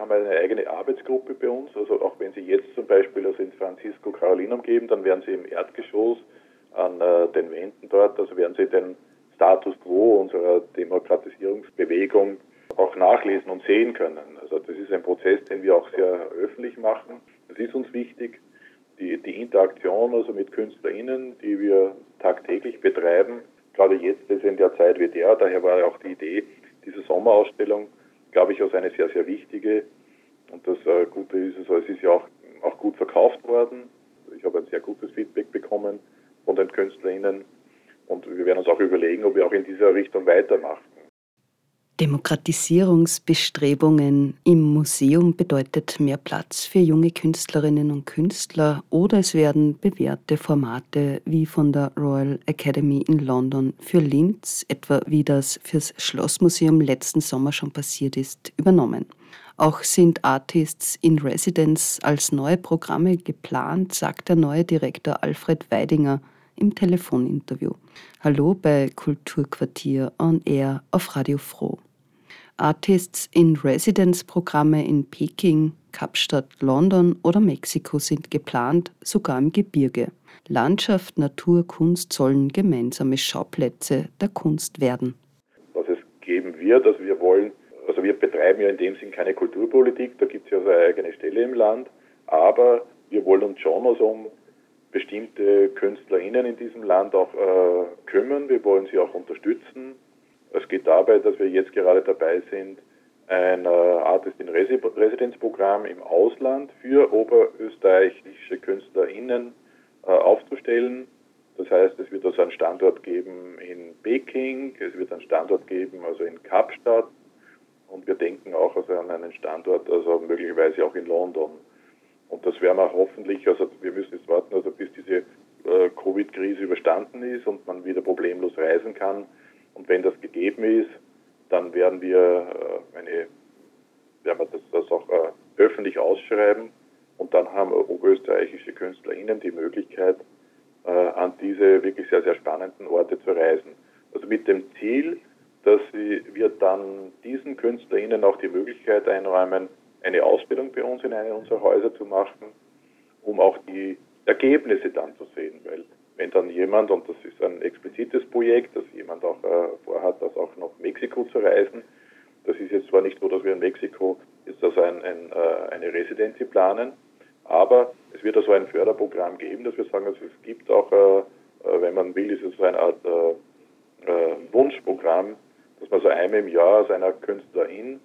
Wir haben eine eigene Arbeitsgruppe bei uns. Also auch wenn Sie jetzt zum Beispiel also in Francisco Carolinum geben, dann werden Sie im Erdgeschoss an äh, den Wänden dort, also werden Sie den Status quo unserer Demokratisierungsbewegung auch nachlesen und sehen können. Also das ist ein Prozess, den wir auch sehr öffentlich machen. Das ist uns wichtig. Die, die Interaktion also mit KünstlerInnen, die wir tagtäglich betreiben, gerade jetzt ist in der Zeit wie der, daher war ja auch die Idee dieser Sommerausstellung, glaube ich, also eine sehr, sehr wichtige. Und das äh, Gute ist, also es ist ja auch, auch gut verkauft worden. Ich habe ein sehr gutes Feedback bekommen von den KünstlerInnen. Und wir werden uns auch überlegen, ob wir auch in dieser Richtung weitermachen. Demokratisierungsbestrebungen im Museum bedeutet mehr Platz für junge Künstlerinnen und Künstler oder es werden bewährte Formate wie von der Royal Academy in London für Linz, etwa wie das fürs Schlossmuseum letzten Sommer schon passiert ist, übernommen. Auch sind Artists in Residence als neue Programme geplant, sagt der neue Direktor Alfred Weidinger im Telefoninterview. Hallo bei Kulturquartier on Air auf Radio Froh. Artists in Residence-Programme in Peking, Kapstadt, London oder Mexiko sind geplant, sogar im Gebirge. Landschaft, Natur, Kunst sollen gemeinsame Schauplätze der Kunst werden. Was es geben wird, also wir wollen, also wir betreiben ja in dem Sinn keine Kulturpolitik, da gibt es ja so eine eigene Stelle im Land, aber wir wollen uns schon also um bestimmte KünstlerInnen in diesem Land auch äh, kümmern. Wir wollen sie auch unterstützen. Es geht dabei, dass wir jetzt gerade dabei sind, ein äh, Artist in Residence Programm im Ausland für oberösterreichische KünstlerInnen äh, aufzustellen. Das heißt, es wird also einen Standort geben in Peking, es wird einen Standort geben also in Kapstadt und wir denken auch also an einen Standort, also möglicherweise auch in London. Und das werden wir hoffentlich, also wir müssen jetzt warten, also bis diese äh, Covid-Krise überstanden ist und man wieder problemlos reisen kann, und wenn das gegeben ist, dann werden wir, äh, eine, werden wir das, das auch äh, öffentlich ausschreiben und dann haben oberösterreichische KünstlerInnen die Möglichkeit, äh, an diese wirklich sehr, sehr spannenden Orte zu reisen. Also mit dem Ziel, dass wir dann diesen KünstlerInnen auch die Möglichkeit einräumen, eine Ausbildung bei uns in einem unserer Häuser zu machen, um auch die Ergebnisse dann zu sehen, weil wenn dann jemand, und das ist ein explizites Projekt, dass jemand auch äh, vorhat, das auch nach Mexiko zu reisen, das ist jetzt zwar nicht so, dass wir in Mexiko jetzt also ein, ein, äh, eine Residency planen, aber es wird also ein Förderprogramm geben, dass wir sagen, also es gibt auch, äh, äh wenn man will, ist es so eine Art äh, äh, Wunschprogramm, dass man so einmal im Jahr als einer Künstlerin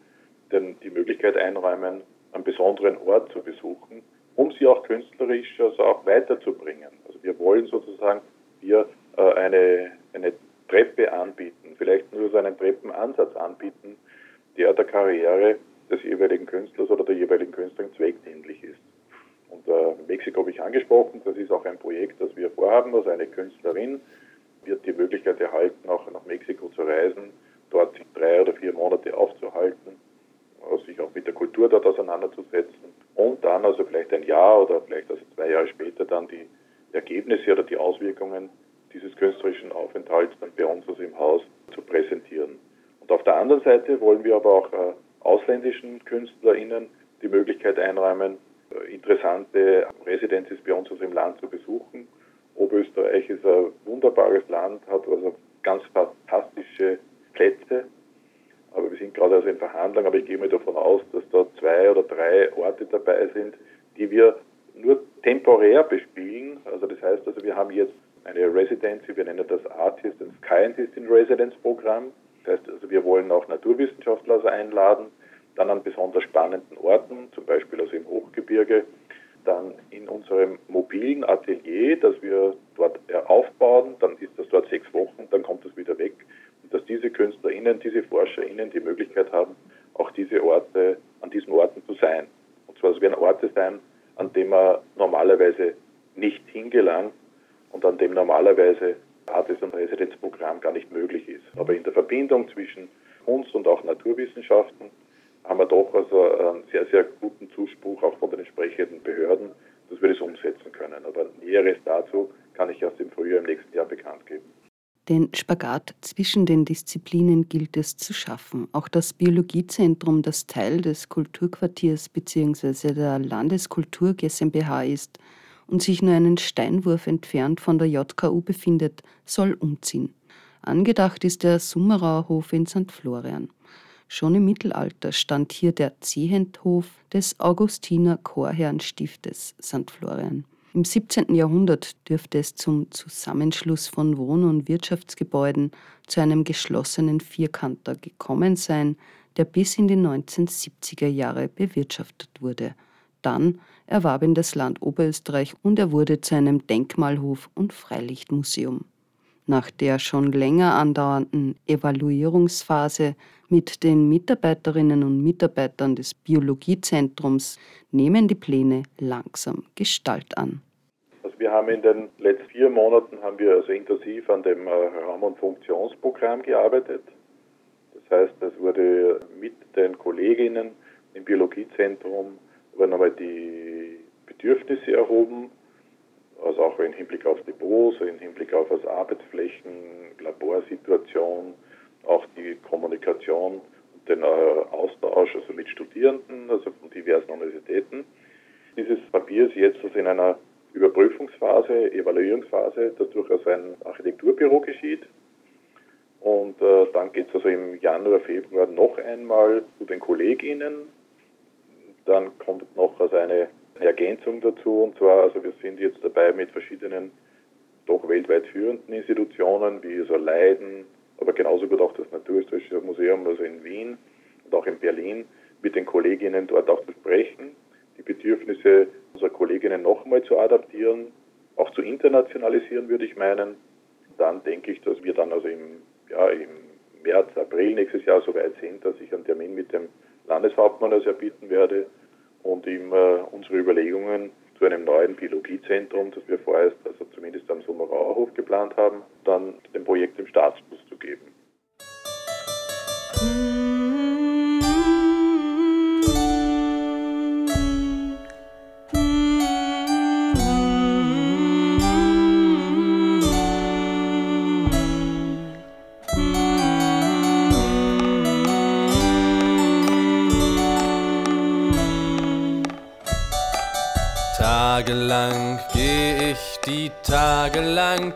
den, die Möglichkeit einräumen, einen besonderen Ort zu besuchen, um sie auch künstlerisch also auch weiterzubringen. Wir wollen sozusagen hier äh, eine, eine Treppe anbieten, vielleicht nur so einen Treppenansatz anbieten, der der Karriere des jeweiligen Künstlers oder der jeweiligen Künstlerin zweckdienlich ist. Und äh, Mexiko habe ich angesprochen, das ist auch ein Projekt, das wir vorhaben. Also eine Künstlerin wird die Möglichkeit erhalten, auch nach Mexiko zu reisen, dort sich drei oder vier Monate aufzuhalten, sich auch mit der Kultur dort auseinanderzusetzen und dann also vielleicht ein Jahr oder vielleicht also zwei Jahre später dann die Ergebnisse oder die Auswirkungen dieses künstlerischen Aufenthalts dann bei uns also im Haus zu präsentieren. Und auf der anderen Seite wollen wir aber auch äh, ausländischen KünstlerInnen die Möglichkeit einräumen, äh, interessante Residences bei uns also im Land zu besuchen. Oberösterreich ist ein wunderbares Land, hat also ganz fantastische Plätze, aber wir sind gerade also in Verhandlungen, aber ich gehe mal davon aus, dass da zwei oder drei Orte dabei sind, die wir nur temporär bespielen. Also das heißt also, wir haben jetzt eine Residency, wir nennen das Artist and Scientist in Residence Programm. Das heißt also, wir wollen auch Naturwissenschaftler einladen, dann an besonders spannenden Orten, zum Beispiel also im Hochgebirge, dann in unserem mobilen Atelier, das wir dort aufbauen, dann ist das dort sechs Wochen, dann kommt es wieder weg dass diese KünstlerInnen, diese ForscherInnen die Möglichkeit haben, auch diese Orte, an diesen Orten zu sein. Und zwar, es werden Orte sein, an denen man normalerweise nicht hingelangt und an dem normalerweise Artist- und Residenzprogramm gar nicht möglich ist. Aber in der Verbindung zwischen Kunst und auch Naturwissenschaften haben wir doch also einen sehr, sehr guten Zuspruch auch von den entsprechenden Behörden, dass wir das umsetzen können. Aber Näheres dazu kann ich erst im Frühjahr im nächsten Jahr bekannt geben. Den Spagat zwischen den Disziplinen gilt es zu schaffen. Auch das Biologiezentrum, das Teil des Kulturquartiers bzw. der Landeskultur GmbH ist und sich nur einen Steinwurf entfernt von der JKU befindet, soll umziehen. Angedacht ist der Summerauer Hof in St. Florian. Schon im Mittelalter stand hier der Zehendhof des Augustiner Chorherrenstiftes St. Florian. Im 17. Jahrhundert dürfte es zum Zusammenschluss von Wohn- und Wirtschaftsgebäuden zu einem geschlossenen Vierkanter gekommen sein, der bis in die 1970er Jahre bewirtschaftet wurde. Dann erwarb ihn das Land Oberösterreich und er wurde zu einem Denkmalhof und Freilichtmuseum. Nach der schon länger andauernden Evaluierungsphase mit den Mitarbeiterinnen und Mitarbeitern des Biologiezentrums nehmen die Pläne langsam Gestalt an. Wir haben in den letzten vier Monaten haben wir also intensiv an dem äh, Raum- und Funktionsprogramm gearbeitet. Das heißt, es wurde mit den Kolleginnen im Biologiezentrum wurden einmal die Bedürfnisse erhoben, also auch im Hinblick auf Depots, im Hinblick auf also Arbeitsflächen, Laborsituation, auch die Kommunikation und den äh, Austausch also mit Studierenden, also von diversen Universitäten. Dieses Papier ist jetzt also in einer Überprüfungsphase, Evaluierungsphase, das durchaus ein Architekturbüro geschieht. Und äh, dann geht es also im Januar, Februar noch einmal zu den Kolleginnen. Dann kommt noch also eine Ergänzung dazu, und zwar, also wir sind jetzt dabei mit verschiedenen doch weltweit führenden Institutionen, wie so Leiden, aber genauso gut auch das Naturhistorische Museum, also in Wien und auch in Berlin, mit den Kolleginnen dort auch zu sprechen, die Bedürfnisse unserer Kolleginnen nochmal zu adaptieren, auch zu internationalisieren, würde ich meinen. Dann denke ich, dass wir dann also im, ja, im März, April nächstes Jahr so weit sind, dass ich einen Termin mit dem Landeshauptmann also erbieten werde und ihm äh, unsere Überlegungen zu einem neuen Biologiezentrum, das wir vorerst, also zumindest am Sommerauerhof geplant haben, dann dem Projekt im Staatsbus zu geben.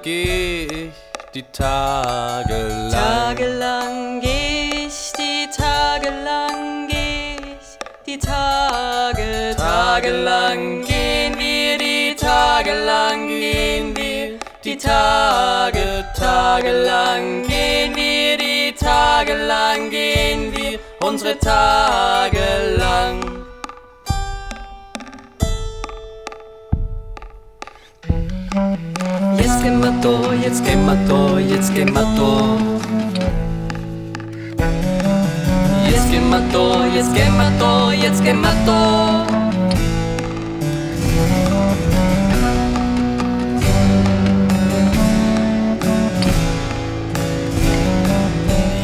Geh ich, die Tage lang. Tagelang geh ich, die Tage lang geh ich, die Tage, Tagelang gehen wir, die Tage lang gehen wir, die Tage, tagelang gehen wir, die Tage lang gehen wir, unsere Tage lang. Da, jetzt gehen wir da, jetzt gehen wir da. Jetzt gehen wir da, jetzt gehen wir da, jetzt gehen wir da.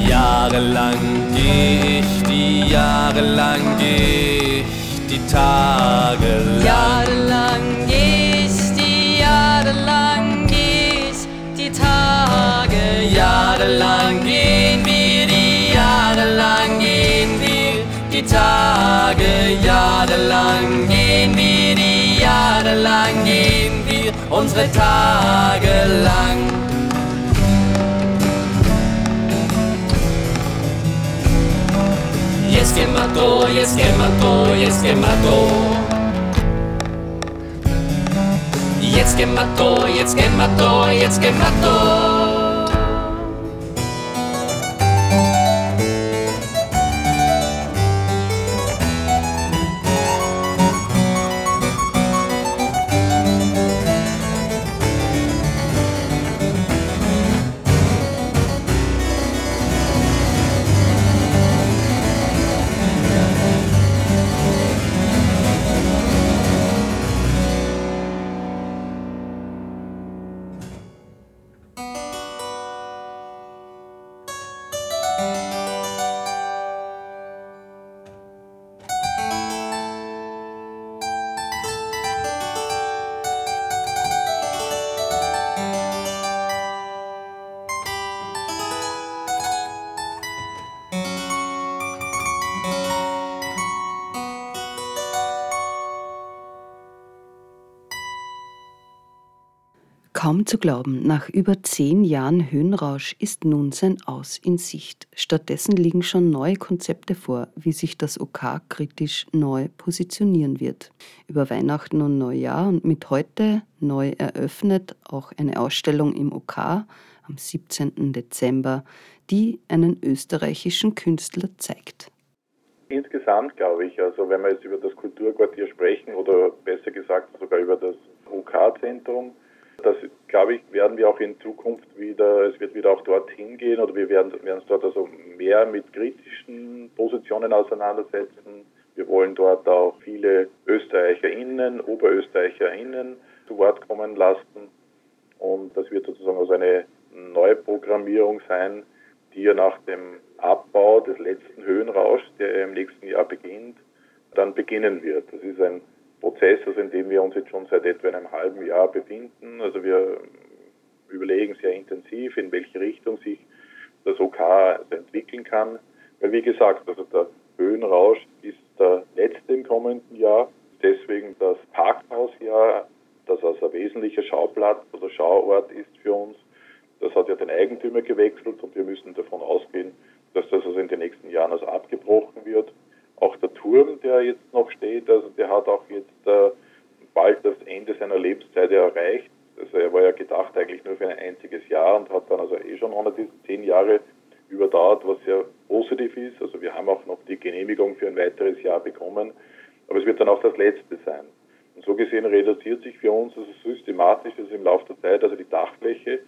Jahrelang geh ich, die Jahre lang geh ich, die Tage lang. Jahrelang geh ich, die Jahre lang Tage, Jahrelang gehen wir, die Jahre lang gehen wir, die Tage, jahrelang gehen wir, die Jahre lang gehen wir, unsere Tage lang. Wir da, jetzt gehen wir da, jetzt da. Jetzt da, jetzt gehen Kaum zu glauben, nach über zehn Jahren Höhenrausch ist nun sein Aus in Sicht. Stattdessen liegen schon neue Konzepte vor, wie sich das OK kritisch neu positionieren wird. Über Weihnachten und Neujahr und mit heute neu eröffnet auch eine Ausstellung im OK am 17. Dezember, die einen österreichischen Künstler zeigt. Insgesamt glaube ich, also wenn wir jetzt über das Kulturquartier sprechen oder besser gesagt sogar über das OK-Zentrum, das, glaube ich, werden wir auch in Zukunft wieder, es wird wieder auch dorthin gehen oder wir werden, werden uns dort also mehr mit kritischen Positionen auseinandersetzen. Wir wollen dort auch viele ÖsterreicherInnen, OberösterreicherInnen zu Wort kommen lassen. Und das wird sozusagen also eine neue Programmierung sein, die ja nach dem Abbau des letzten Höhenrauschs, der im nächsten Jahr beginnt, dann beginnen wird. Das ist ein Prozess, also in dem wir uns jetzt schon seit etwa einem halben Jahr befinden. Also wir überlegen sehr intensiv, in welche Richtung sich das OK entwickeln kann. Weil wie gesagt, also der Höhenrausch ist der letzte im kommenden Jahr. Deswegen das Parkhausjahr, das als ein wesentlicher Schauplatz oder Schauort ist für uns, das hat ja den Eigentümer gewechselt und wir müssen davon ausgehen, dass das also in den nächsten Jahren also abgebrochen wird. Auch der Turm, der jetzt noch steht, also der hat auch jetzt äh, bald das Ende seiner Lebenszeit erreicht. Also er war ja gedacht eigentlich nur für ein einziges Jahr und hat dann also eh schon diese zehn Jahre überdauert, was sehr positiv ist. Also wir haben auch noch die Genehmigung für ein weiteres Jahr bekommen, aber es wird dann auch das letzte sein. Und so gesehen reduziert sich für uns also systematisch also im Laufe der Zeit also die Dachfläche.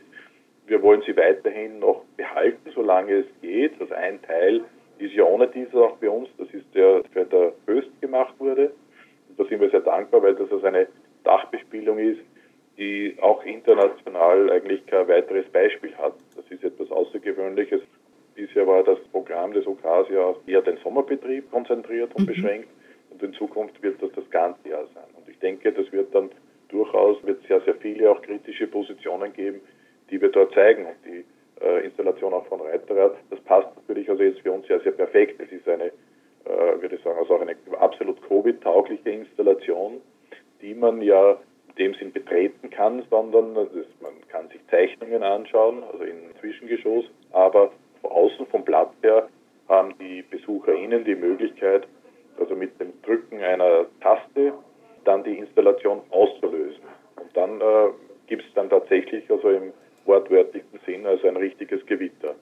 Wir wollen sie weiterhin noch behalten, solange es geht. Also ein Teil ist ja ohne dies auch bei uns, das ist der, der der Höchst gemacht wurde. Und da sind wir sehr dankbar, weil das also eine Dachbespielung ist, die auch international eigentlich kein weiteres Beispiel hat. Das ist etwas Außergewöhnliches. Bisher war das Programm des OKs ja eher den Sommerbetrieb konzentriert und mhm. beschränkt und in Zukunft wird das das ganze Jahr sein. Und ich denke, das wird dann durchaus, wird sehr, sehr viele auch kritische Positionen geben, die wir dort zeigen und die äh, Installation auch von Reiterrad. Das passt natürlich also jetzt für uns sehr, sehr perfekt. Es ist eine, äh, würde ich sagen, also auch eine absolut Covid-taugliche Installation, die man ja in dem Sinn betreten kann, sondern das, man kann sich Zeichnungen anschauen, also in Zwischengeschoss, aber von außen vom Platz her haben die BesucherInnen die Möglichkeit, also mit dem Drücken einer Taste dann die Installation auszulösen. Und dann äh, gibt es dann tatsächlich also im wortwörtlichen Sinn als ein richtiges Gewitter.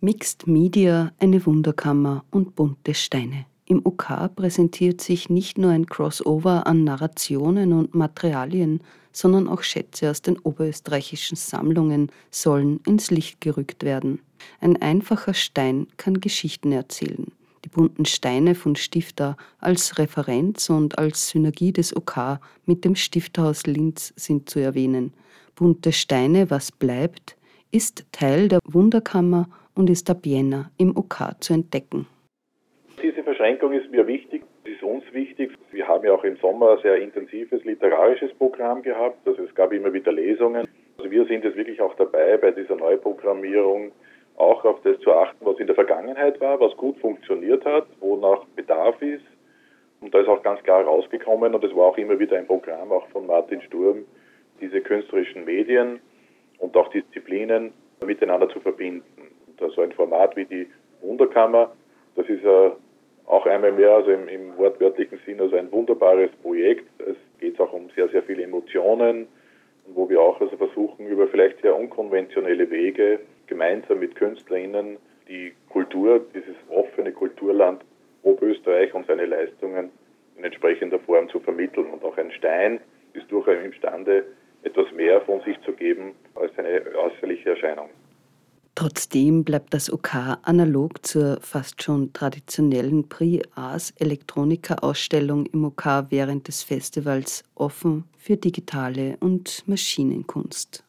Mixed Media, eine Wunderkammer und bunte Steine. Im UK präsentiert sich nicht nur ein Crossover an Narrationen und Materialien, sondern auch Schätze aus den oberösterreichischen Sammlungen sollen ins Licht gerückt werden. Ein einfacher Stein kann Geschichten erzählen. Die bunten Steine von Stifter als Referenz und als Synergie des OK mit dem Stifterhaus Linz sind zu erwähnen. Bunte Steine, was bleibt, ist Teil der Wunderkammer und ist ab Jänner im OK zu entdecken. Diese Verschränkung ist mir wichtig, es ist uns wichtig. Wir haben ja auch im Sommer ein sehr intensives literarisches Programm gehabt, also es gab immer wieder Lesungen. Also wir sind jetzt wirklich auch dabei, bei dieser Neuprogrammierung auch auf das zu achten, was in der Vergangenheit war, was gut funktioniert hat, wonach Bedarf ist. Und da ist auch ganz klar rausgekommen, und es war auch immer wieder ein Programm auch von Martin Sturm, diese künstlerischen Medien und auch Disziplinen miteinander zu verbinden. Und so ein Format wie die Wunderkammer, das ist ja auch einmal mehr, also im, im wortwörtlichen Sinn, also ein wunderbares Projekt. Es geht auch um sehr, sehr viele Emotionen, wo wir auch also versuchen, über vielleicht sehr unkonventionelle Wege gemeinsam mit KünstlerInnen die Kultur, dieses offene Kulturland Oberösterreich und seine Leistungen in entsprechender Form zu vermitteln. Und auch ein Stein ist durchaus imstande, etwas mehr von sich zu geben als eine äußerliche Erscheinung. Trotzdem bleibt das OK analog zur fast schon traditionellen Prix Ars Electronica Ausstellung im OK während des Festivals offen für digitale und Maschinenkunst.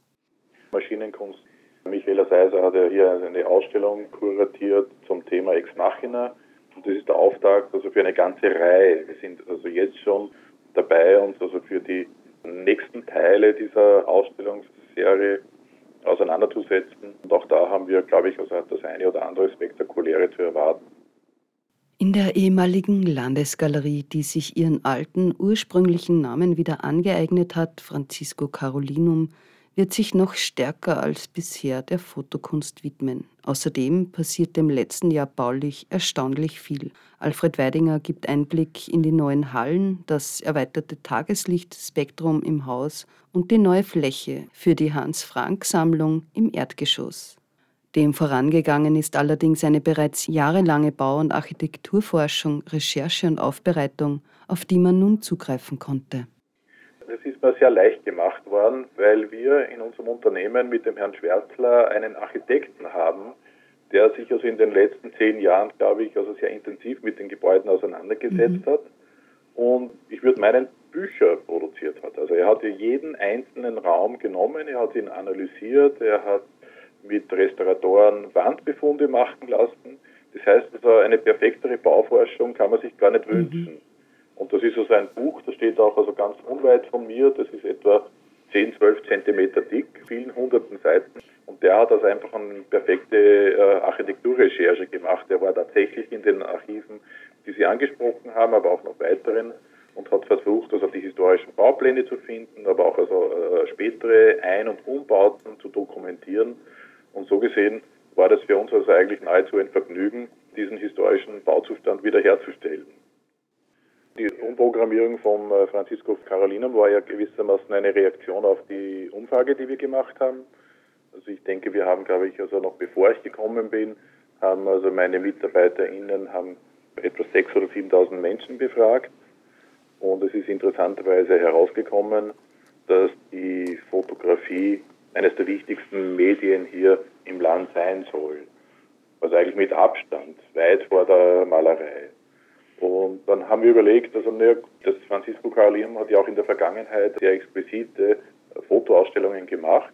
Maschinenkunst. Michaela Seiser hat ja hier eine Ausstellung kuratiert zum Thema Ex Machina. Und das ist der Auftakt also für eine ganze Reihe. Wir sind also jetzt schon dabei, uns also für die nächsten Teile dieser Ausstellungsserie auseinanderzusetzen. Und auch da haben wir, glaube ich, also das eine oder andere Spektakuläre zu erwarten. In der ehemaligen Landesgalerie, die sich ihren alten, ursprünglichen Namen wieder angeeignet hat, Francisco Carolinum, wird sich noch stärker als bisher der Fotokunst widmen. Außerdem passiert im letzten Jahr baulich erstaunlich viel. Alfred Weidinger gibt Einblick in die neuen Hallen, das erweiterte Tageslichtspektrum im Haus und die neue Fläche für die Hans-Frank-Sammlung im Erdgeschoss. Dem vorangegangen ist allerdings eine bereits jahrelange Bau- und Architekturforschung, Recherche und Aufbereitung, auf die man nun zugreifen konnte. Das ist mir sehr leicht gemacht worden, weil wir in unserem Unternehmen mit dem Herrn Schwärzler einen Architekten haben, der sich also in den letzten zehn Jahren, glaube ich, also sehr intensiv mit den Gebäuden auseinandergesetzt mhm. hat und ich würde meinen Bücher produziert hat. Also er hat jeden einzelnen Raum genommen, er hat ihn analysiert, er hat mit Restauratoren Wandbefunde machen lassen. Das heißt also, eine perfektere Bauforschung kann man sich gar nicht mhm. wünschen. Und das ist also ein Buch, das steht auch also ganz unweit von mir, das ist etwa 10, 12 Zentimeter dick, vielen hunderten Seiten. Und der hat also einfach eine perfekte äh, Architekturrecherche gemacht. Er war tatsächlich in den Archiven, die Sie angesprochen haben, aber auch noch weiteren und hat versucht, also die historischen Baupläne zu finden, aber auch also äh, spätere Ein- und Umbauten zu dokumentieren und so gesehen war das für uns also eigentlich nahezu ein Vergnügen, diesen historischen Bauzustand wiederherzustellen. Die Umprogrammierung von äh, Francisco Carolinum war ja gewissermaßen eine Reaktion auf die Umfrage, die wir gemacht haben. Also ich denke, wir haben, glaube ich, also noch bevor ich gekommen bin, haben also meine MitarbeiterInnen haben etwa 6.000 oder 7.000 Menschen befragt. Und es ist interessanterweise herausgekommen, dass die Fotografie eines der wichtigsten Medien hier im Land sein soll. Also eigentlich mit Abstand, weit vor der Malerei. Und dann haben wir überlegt, also das Francisco Carolinum hat ja auch in der Vergangenheit sehr explizite Fotoausstellungen gemacht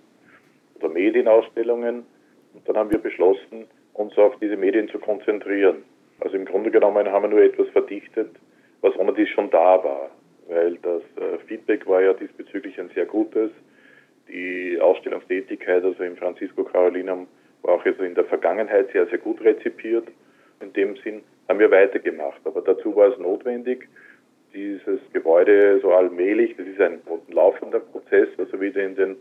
oder Medienausstellungen. Und dann haben wir beschlossen, uns auf diese Medien zu konzentrieren. Also im Grunde genommen haben wir nur etwas verdichtet, was ohne dies schon da war. Weil das äh, Feedback war ja diesbezüglich ein sehr gutes. Die Ausstellungstätigkeit, also im Francisco Carolinum, war auch also in der Vergangenheit sehr, sehr gut rezipiert. In dem Sinn haben wir weitergemacht. Aber dazu war es notwendig, dieses Gebäude so allmählich, das ist ein laufender Prozess, also wieder in den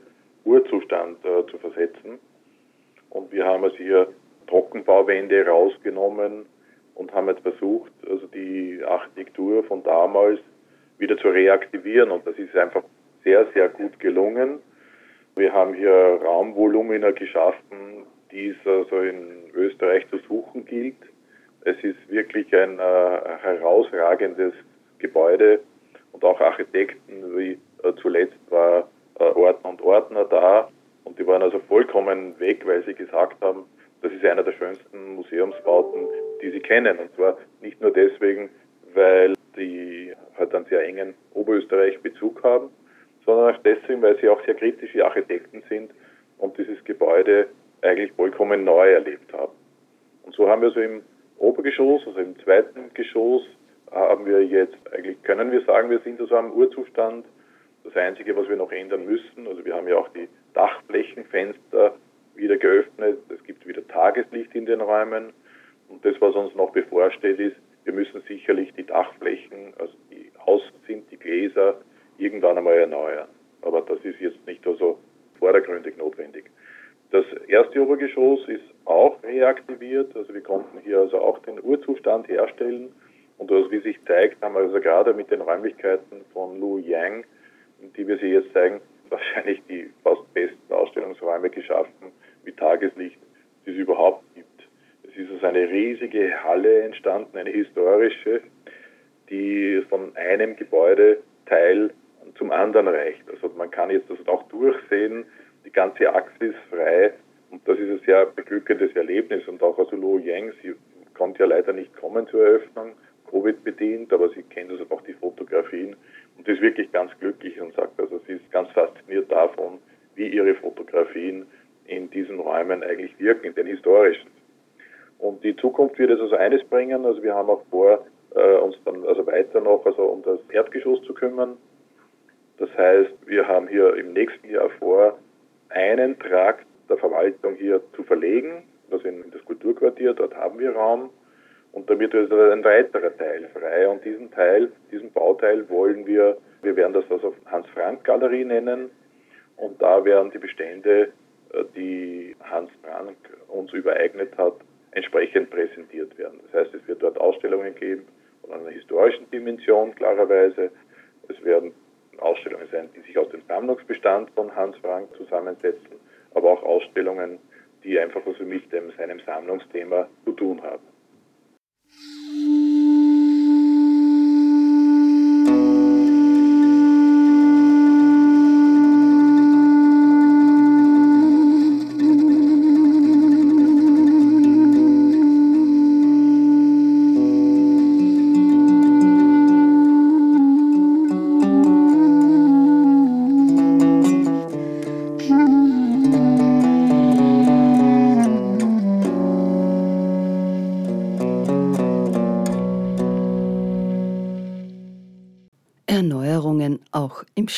Urzustand äh, zu versetzen. Und wir haben also hier Trockenbauwände rausgenommen und haben jetzt versucht, also die Architektur von damals wieder zu reaktivieren. Und das ist einfach sehr, sehr gut gelungen. Wir haben hier Raumvolumina geschaffen, die es also in Österreich zu suchen gilt. Es ist wirklich ein äh, herausragendes Gebäude und auch Architekten, wie äh, zuletzt war äh, Ordner und Ordner da und die waren also vollkommen weg, weil sie gesagt haben, das ist einer der schönsten Museumsbauten, die sie kennen. Und zwar nicht nur deswegen, weil die halt einen sehr engen Oberösterreich-Bezug haben, sondern auch deswegen, weil sie auch sehr kritische Architekten sind und dieses Gebäude eigentlich vollkommen neu erlebt haben. Und so haben wir so im Obergeschoss, also im zweiten Geschoss, haben wir jetzt, eigentlich können wir sagen, wir sind also am Urzustand. Das Einzige, was wir noch ändern müssen, also wir haben ja auch die Dachflächenfenster wieder geöffnet, es gibt wieder Tageslicht in den Räumen. Und das, was uns noch bevorsteht, ist, wir müssen sicherlich die Dachflächen, also die außen sind, die Gläser, irgendwann einmal erneuern. Aber das ist jetzt nicht so vordergründig notwendig. Das erste Obergeschoss ist auch reaktiviert, also wir konnten hier also auch den Urzustand herstellen. Und also wie sich zeigt, haben wir also gerade mit den Räumlichkeiten von Lu Yang, die wir Sie jetzt zeigen, wahrscheinlich die fast besten Ausstellungsräume geschaffen mit Tageslicht, die es überhaupt gibt. Es ist also eine riesige Halle entstanden, eine historische, die von einem Gebäudeteil zum anderen reicht. Also man kann jetzt das auch durchsehen, die ganze Achse ist frei und das ist ein sehr beglückendes Erlebnis und auch Luo Yang, sie konnte ja leider nicht kommen zur Eröffnung, Covid bedient, aber sie kennt also auch die Fotografien und ist wirklich ganz glücklich und sagt, also sie ist ganz fasziniert davon, wie ihre Fotografien in diesen Räumen eigentlich wirken, in den historischen. Und die Zukunft wird es also eines bringen, also wir haben auch vor, äh, uns dann also weiter noch also um das Erdgeschoss zu kümmern. Das heißt, wir haben hier im nächsten Jahr vor, einen Trakt der Verwaltung hier zu verlegen, also in das Kulturquartier, dort haben wir Raum. Und damit ist ein weiterer Teil frei. Und diesen Teil, diesen Bauteil wollen wir, wir werden das also Hans-Frank-Galerie nennen. Und da werden die Bestände, äh, die Hans Frank uns übereignet hat, entsprechend präsentiert werden. Das heißt, es wird dort Ausstellungen geben von einer historischen Dimension klarerweise. Es werden Ausstellungen sein, die sich aus dem Sammlungsbestand von Hans Frank zusammensetzen, aber auch Ausstellungen, die einfach also mit dem, seinem Sammlungsthema zu tun haben.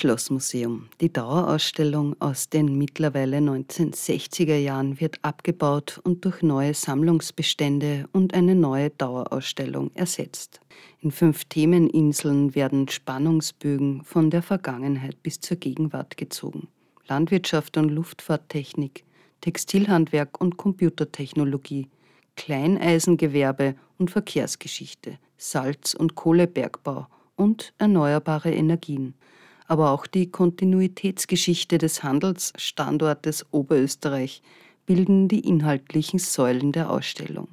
Schlossmuseum. Die Dauerausstellung aus den mittlerweile 1960er Jahren wird abgebaut und durch neue Sammlungsbestände und eine neue Dauerausstellung ersetzt. In fünf Themeninseln werden Spannungsbögen von der Vergangenheit bis zur Gegenwart gezogen. Landwirtschaft und Luftfahrttechnik, Textilhandwerk und Computertechnologie, Kleineisengewerbe und Verkehrsgeschichte, Salz- und Kohlebergbau und erneuerbare Energien aber auch die Kontinuitätsgeschichte des Handelsstandortes Oberösterreich bilden die inhaltlichen Säulen der Ausstellung.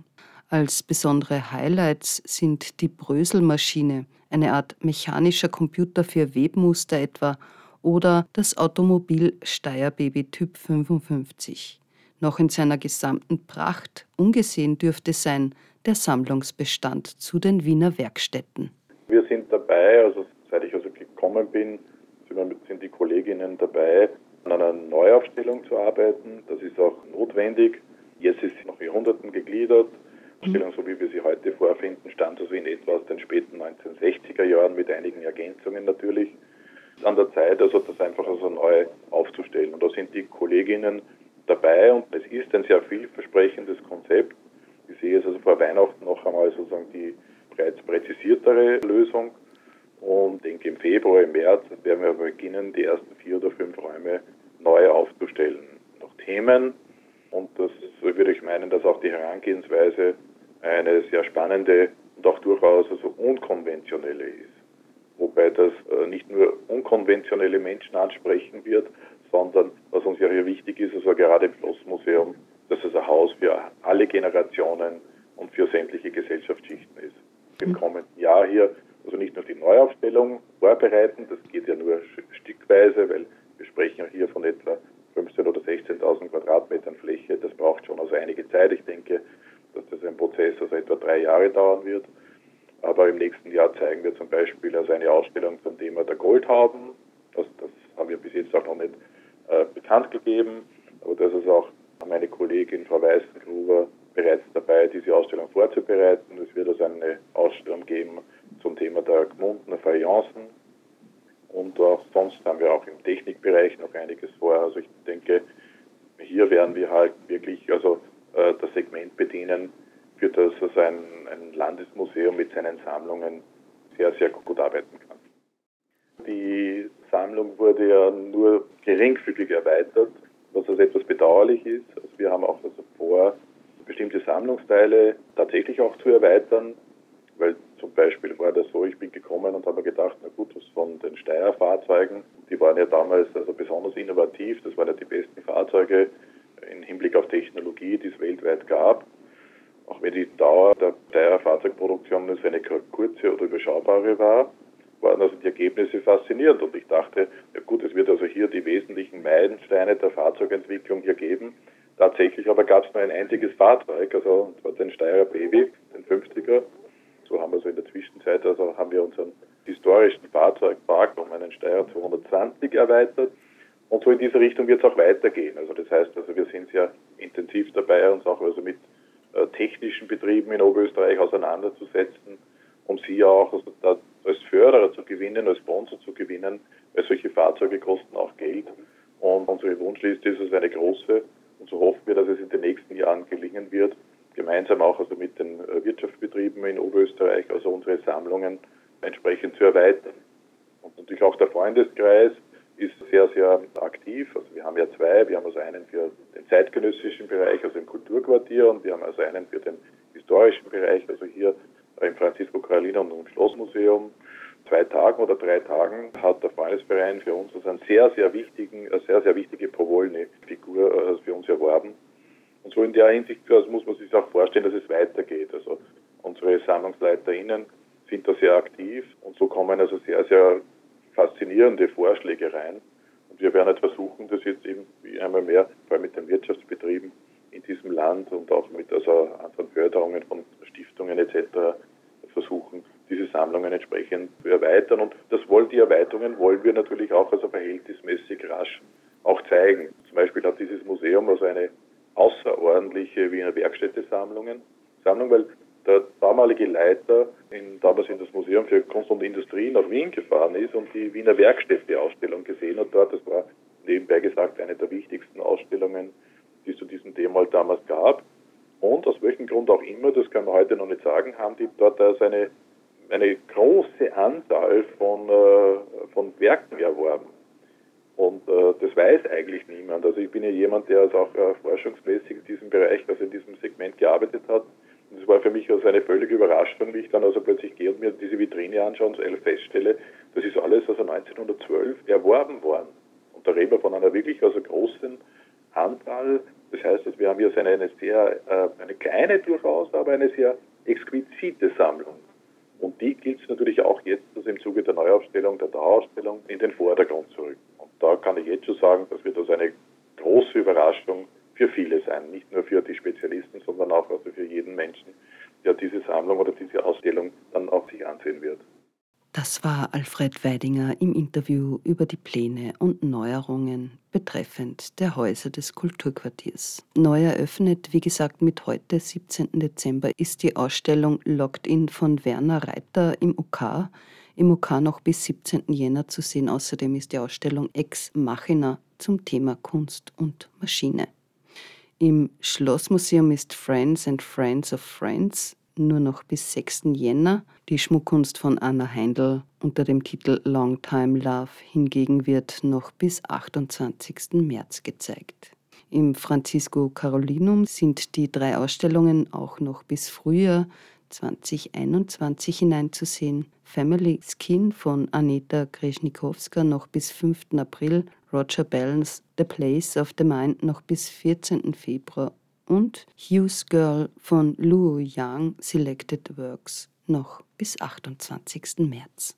Als besondere Highlights sind die Bröselmaschine, eine Art mechanischer Computer für Webmuster etwa, oder das Automobil Steierbaby Typ 55. Noch in seiner gesamten Pracht ungesehen dürfte sein der Sammlungsbestand zu den Wiener Werkstätten. Wir sind dabei, also seit ich also gekommen bin, sind die Kolleginnen dabei, an einer Neuaufstellung zu arbeiten. Das ist auch notwendig. Jetzt ist sie nach Jahrhunderten gegliedert. Die Aufstellung, so wie wir sie heute vorfinden, stammt also in etwa aus den späten 1960er Jahren mit einigen Ergänzungen natürlich. An der Zeit, also das einfach also neu aufzustellen. Und da sind die Kolleginnen dabei und es ist ein sehr vielversprechendes Konzept. Ich sehe es also vor Weihnachten noch einmal sozusagen die bereits präzisiertere Lösung und denke im Februar, im März werden wir beginnen, die ersten vier oder fünf Räume neu aufzustellen. Noch Themen und das würde ich meinen, dass auch die Herangehensweise eine sehr spannende und auch durchaus also unkonventionelle ist. Wobei das äh, nicht nur unkonventionelle Menschen ansprechen wird, sondern was uns ja hier wichtig ist, also gerade im Schlossmuseum, dass es ein Haus für alle Generationen und für sämtliche Gesellschaftsschichten ist. Im mhm. kommenden Jahr hier also nicht nur die Neuaufstellung vorbereiten, das geht ja nur stückweise, weil wir sprechen ja hier von etwa 15.000 oder 16.000 Quadratmetern Fläche. Das braucht schon also einige Zeit. Ich denke, dass das ein Prozess also etwa drei Jahre dauern wird. Aber im nächsten Jahr zeigen wir zum Beispiel also eine Ausstellung zum Thema der Goldhauben. Das, das haben wir bis jetzt auch noch nicht äh, bekannt gegeben. Aber das ist auch meine Kollegin Frau Weißengruber bereits dabei, diese Ausstellung vorzubereiten. Es wird also eine Ausstellung geben der gemundenen Fayencen. Und auch sonst haben wir auch im Technikbereich noch einiges vor. Also ich denke, hier werden wir halt wirklich also äh, das Segment bedienen, für das also ein, ein Landesmuseum mit seinen Sammlungen sehr, sehr gut arbeiten kann. Die Sammlung wurde ja nur geringfügig erweitert, was also etwas bedauerlich ist. Also wir haben auch also vor, bestimmte Sammlungsteile tatsächlich auch zu erweitern, weil zum Beispiel war das so, ich bin gekommen und habe mir gedacht, na gut, was von den Steyr-Fahrzeugen, die waren ja damals also besonders innovativ, das waren ja die besten Fahrzeuge im Hinblick auf Technologie, die es weltweit gab. Auch wenn die Dauer der Steyr-Fahrzeugproduktion nur eine kurze oder überschaubare war, waren also die Ergebnisse faszinierend und ich dachte, ja gut, es wird also hier die wesentlichen Meilensteine der Fahrzeugentwicklung hier geben. Tatsächlich aber gab es nur ein einziges Fahrzeug, also und zwar den Steyrer Baby, den 50er, so haben wir so in der Zwischenzeit, also haben wir unseren historischen Fahrzeugpark um einen Steyr 220 erweitert. Und so in diese Richtung wird es auch weitergehen. Also das heißt, also wir sind sehr intensiv dabei, uns auch also mit äh, technischen Betrieben in Oberösterreich auseinanderzusetzen, um sie auch also da als Förderer zu gewinnen, als Sponsor zu gewinnen, weil solche Fahrzeuge kosten auch Geld. Und unsere Wunschliste ist also eine große. Und so hoffen wir, dass es in den nächsten Jahren gelingen wird, gemeinsam auch also mit den äh, Wirtschaftsbetrieben in Oberösterreich, also unsere Sammlungen entsprechend zu erweitern. Und natürlich auch der Freundeskreis ist sehr, sehr aktiv. Also wir haben ja zwei. Wir haben also einen für den zeitgenössischen Bereich, also im Kulturquartier, und wir haben also einen für den historischen Bereich, also hier im Francisco Carolina und im Schlossmuseum. Zwei Tagen oder drei Tagen hat der Freundesverein für uns also einen sehr, sehr wichtigen, sehr, sehr wichtige Provolny-Figur also für uns erworben. Und so in der Hinsicht also muss man sich auch vorstellen, dass es weitergeht. Also unsere SammlungsleiterInnen sind da sehr aktiv und so kommen also sehr, sehr faszinierende Vorschläge rein. Und wir werden halt versuchen, das jetzt eben einmal mehr, vor allem mit den Wirtschaftsbetrieben in diesem Land und auch mit also anderen Förderungen von Stiftungen etc. versuchen, diese Sammlungen entsprechend zu erweitern. Und das wollen die Erweiterungen wollen wir natürlich auch also verhältnismäßig rasch auch zeigen. Zum Beispiel hat dieses Museum also eine außerordentliche Wiener Werkstätte-Sammlungen, Sammlung, weil der damalige Leiter in, damals in das Museum für Kunst und Industrie nach Wien gefahren ist und die Wiener Werkstätte-Ausstellung gesehen hat dort. Das war nebenbei gesagt eine der wichtigsten Ausstellungen, die es zu diesem Thema halt damals gab. Und aus welchem Grund auch immer, das kann man heute noch nicht sagen, haben die dort also eine, eine große Anzahl von, äh, von Werken erworben. Und äh, das weiß eigentlich niemand. Also ich bin ja jemand, der also auch äh, forschungsmäßig in diesem Bereich, also in diesem Segment gearbeitet hat. Und das war für mich also eine völlige Überraschung, wie ich dann also plötzlich gehe und mir diese Vitrine anschaue und feststelle, das ist alles also 1912 erworben worden. Und da reden wir von einer wirklich also großen Anzahl. Das heißt, dass wir haben hier eine, eine sehr, äh, eine kleine durchaus, aber eine sehr exquisite Sammlung. Und die gilt es natürlich auch jetzt, also im Zuge der Neuaufstellung, der Dauerausstellung, in den Vordergrund zu rücken. Da kann ich jetzt schon sagen, das wird also eine große Überraschung für viele sein. Nicht nur für die Spezialisten, sondern auch also für jeden Menschen, der diese Sammlung oder diese Ausstellung dann auch sich ansehen wird. Das war Alfred Weidinger im Interview über die Pläne und Neuerungen betreffend der Häuser des Kulturquartiers. Neu eröffnet, wie gesagt, mit heute, 17. Dezember, ist die Ausstellung Locked In von Werner Reiter im OK. Im OK noch bis 17. Jänner zu sehen. Außerdem ist die Ausstellung Ex Machina zum Thema Kunst und Maschine. Im Schlossmuseum ist Friends and Friends of Friends nur noch bis 6. Jänner. Die Schmuckkunst von Anna Heindl unter dem Titel Long Time Love hingegen wird noch bis 28. März gezeigt. Im Francisco Carolinum sind die drei Ausstellungen auch noch bis Frühjahr 2021 hineinzusehen. Family Skin von Anita Kreschnikowska noch bis 5. April, Roger Bellens The Place of the Mind noch bis 14. Februar und Hughes Girl von Luo Yang Selected Works noch bis 28. März.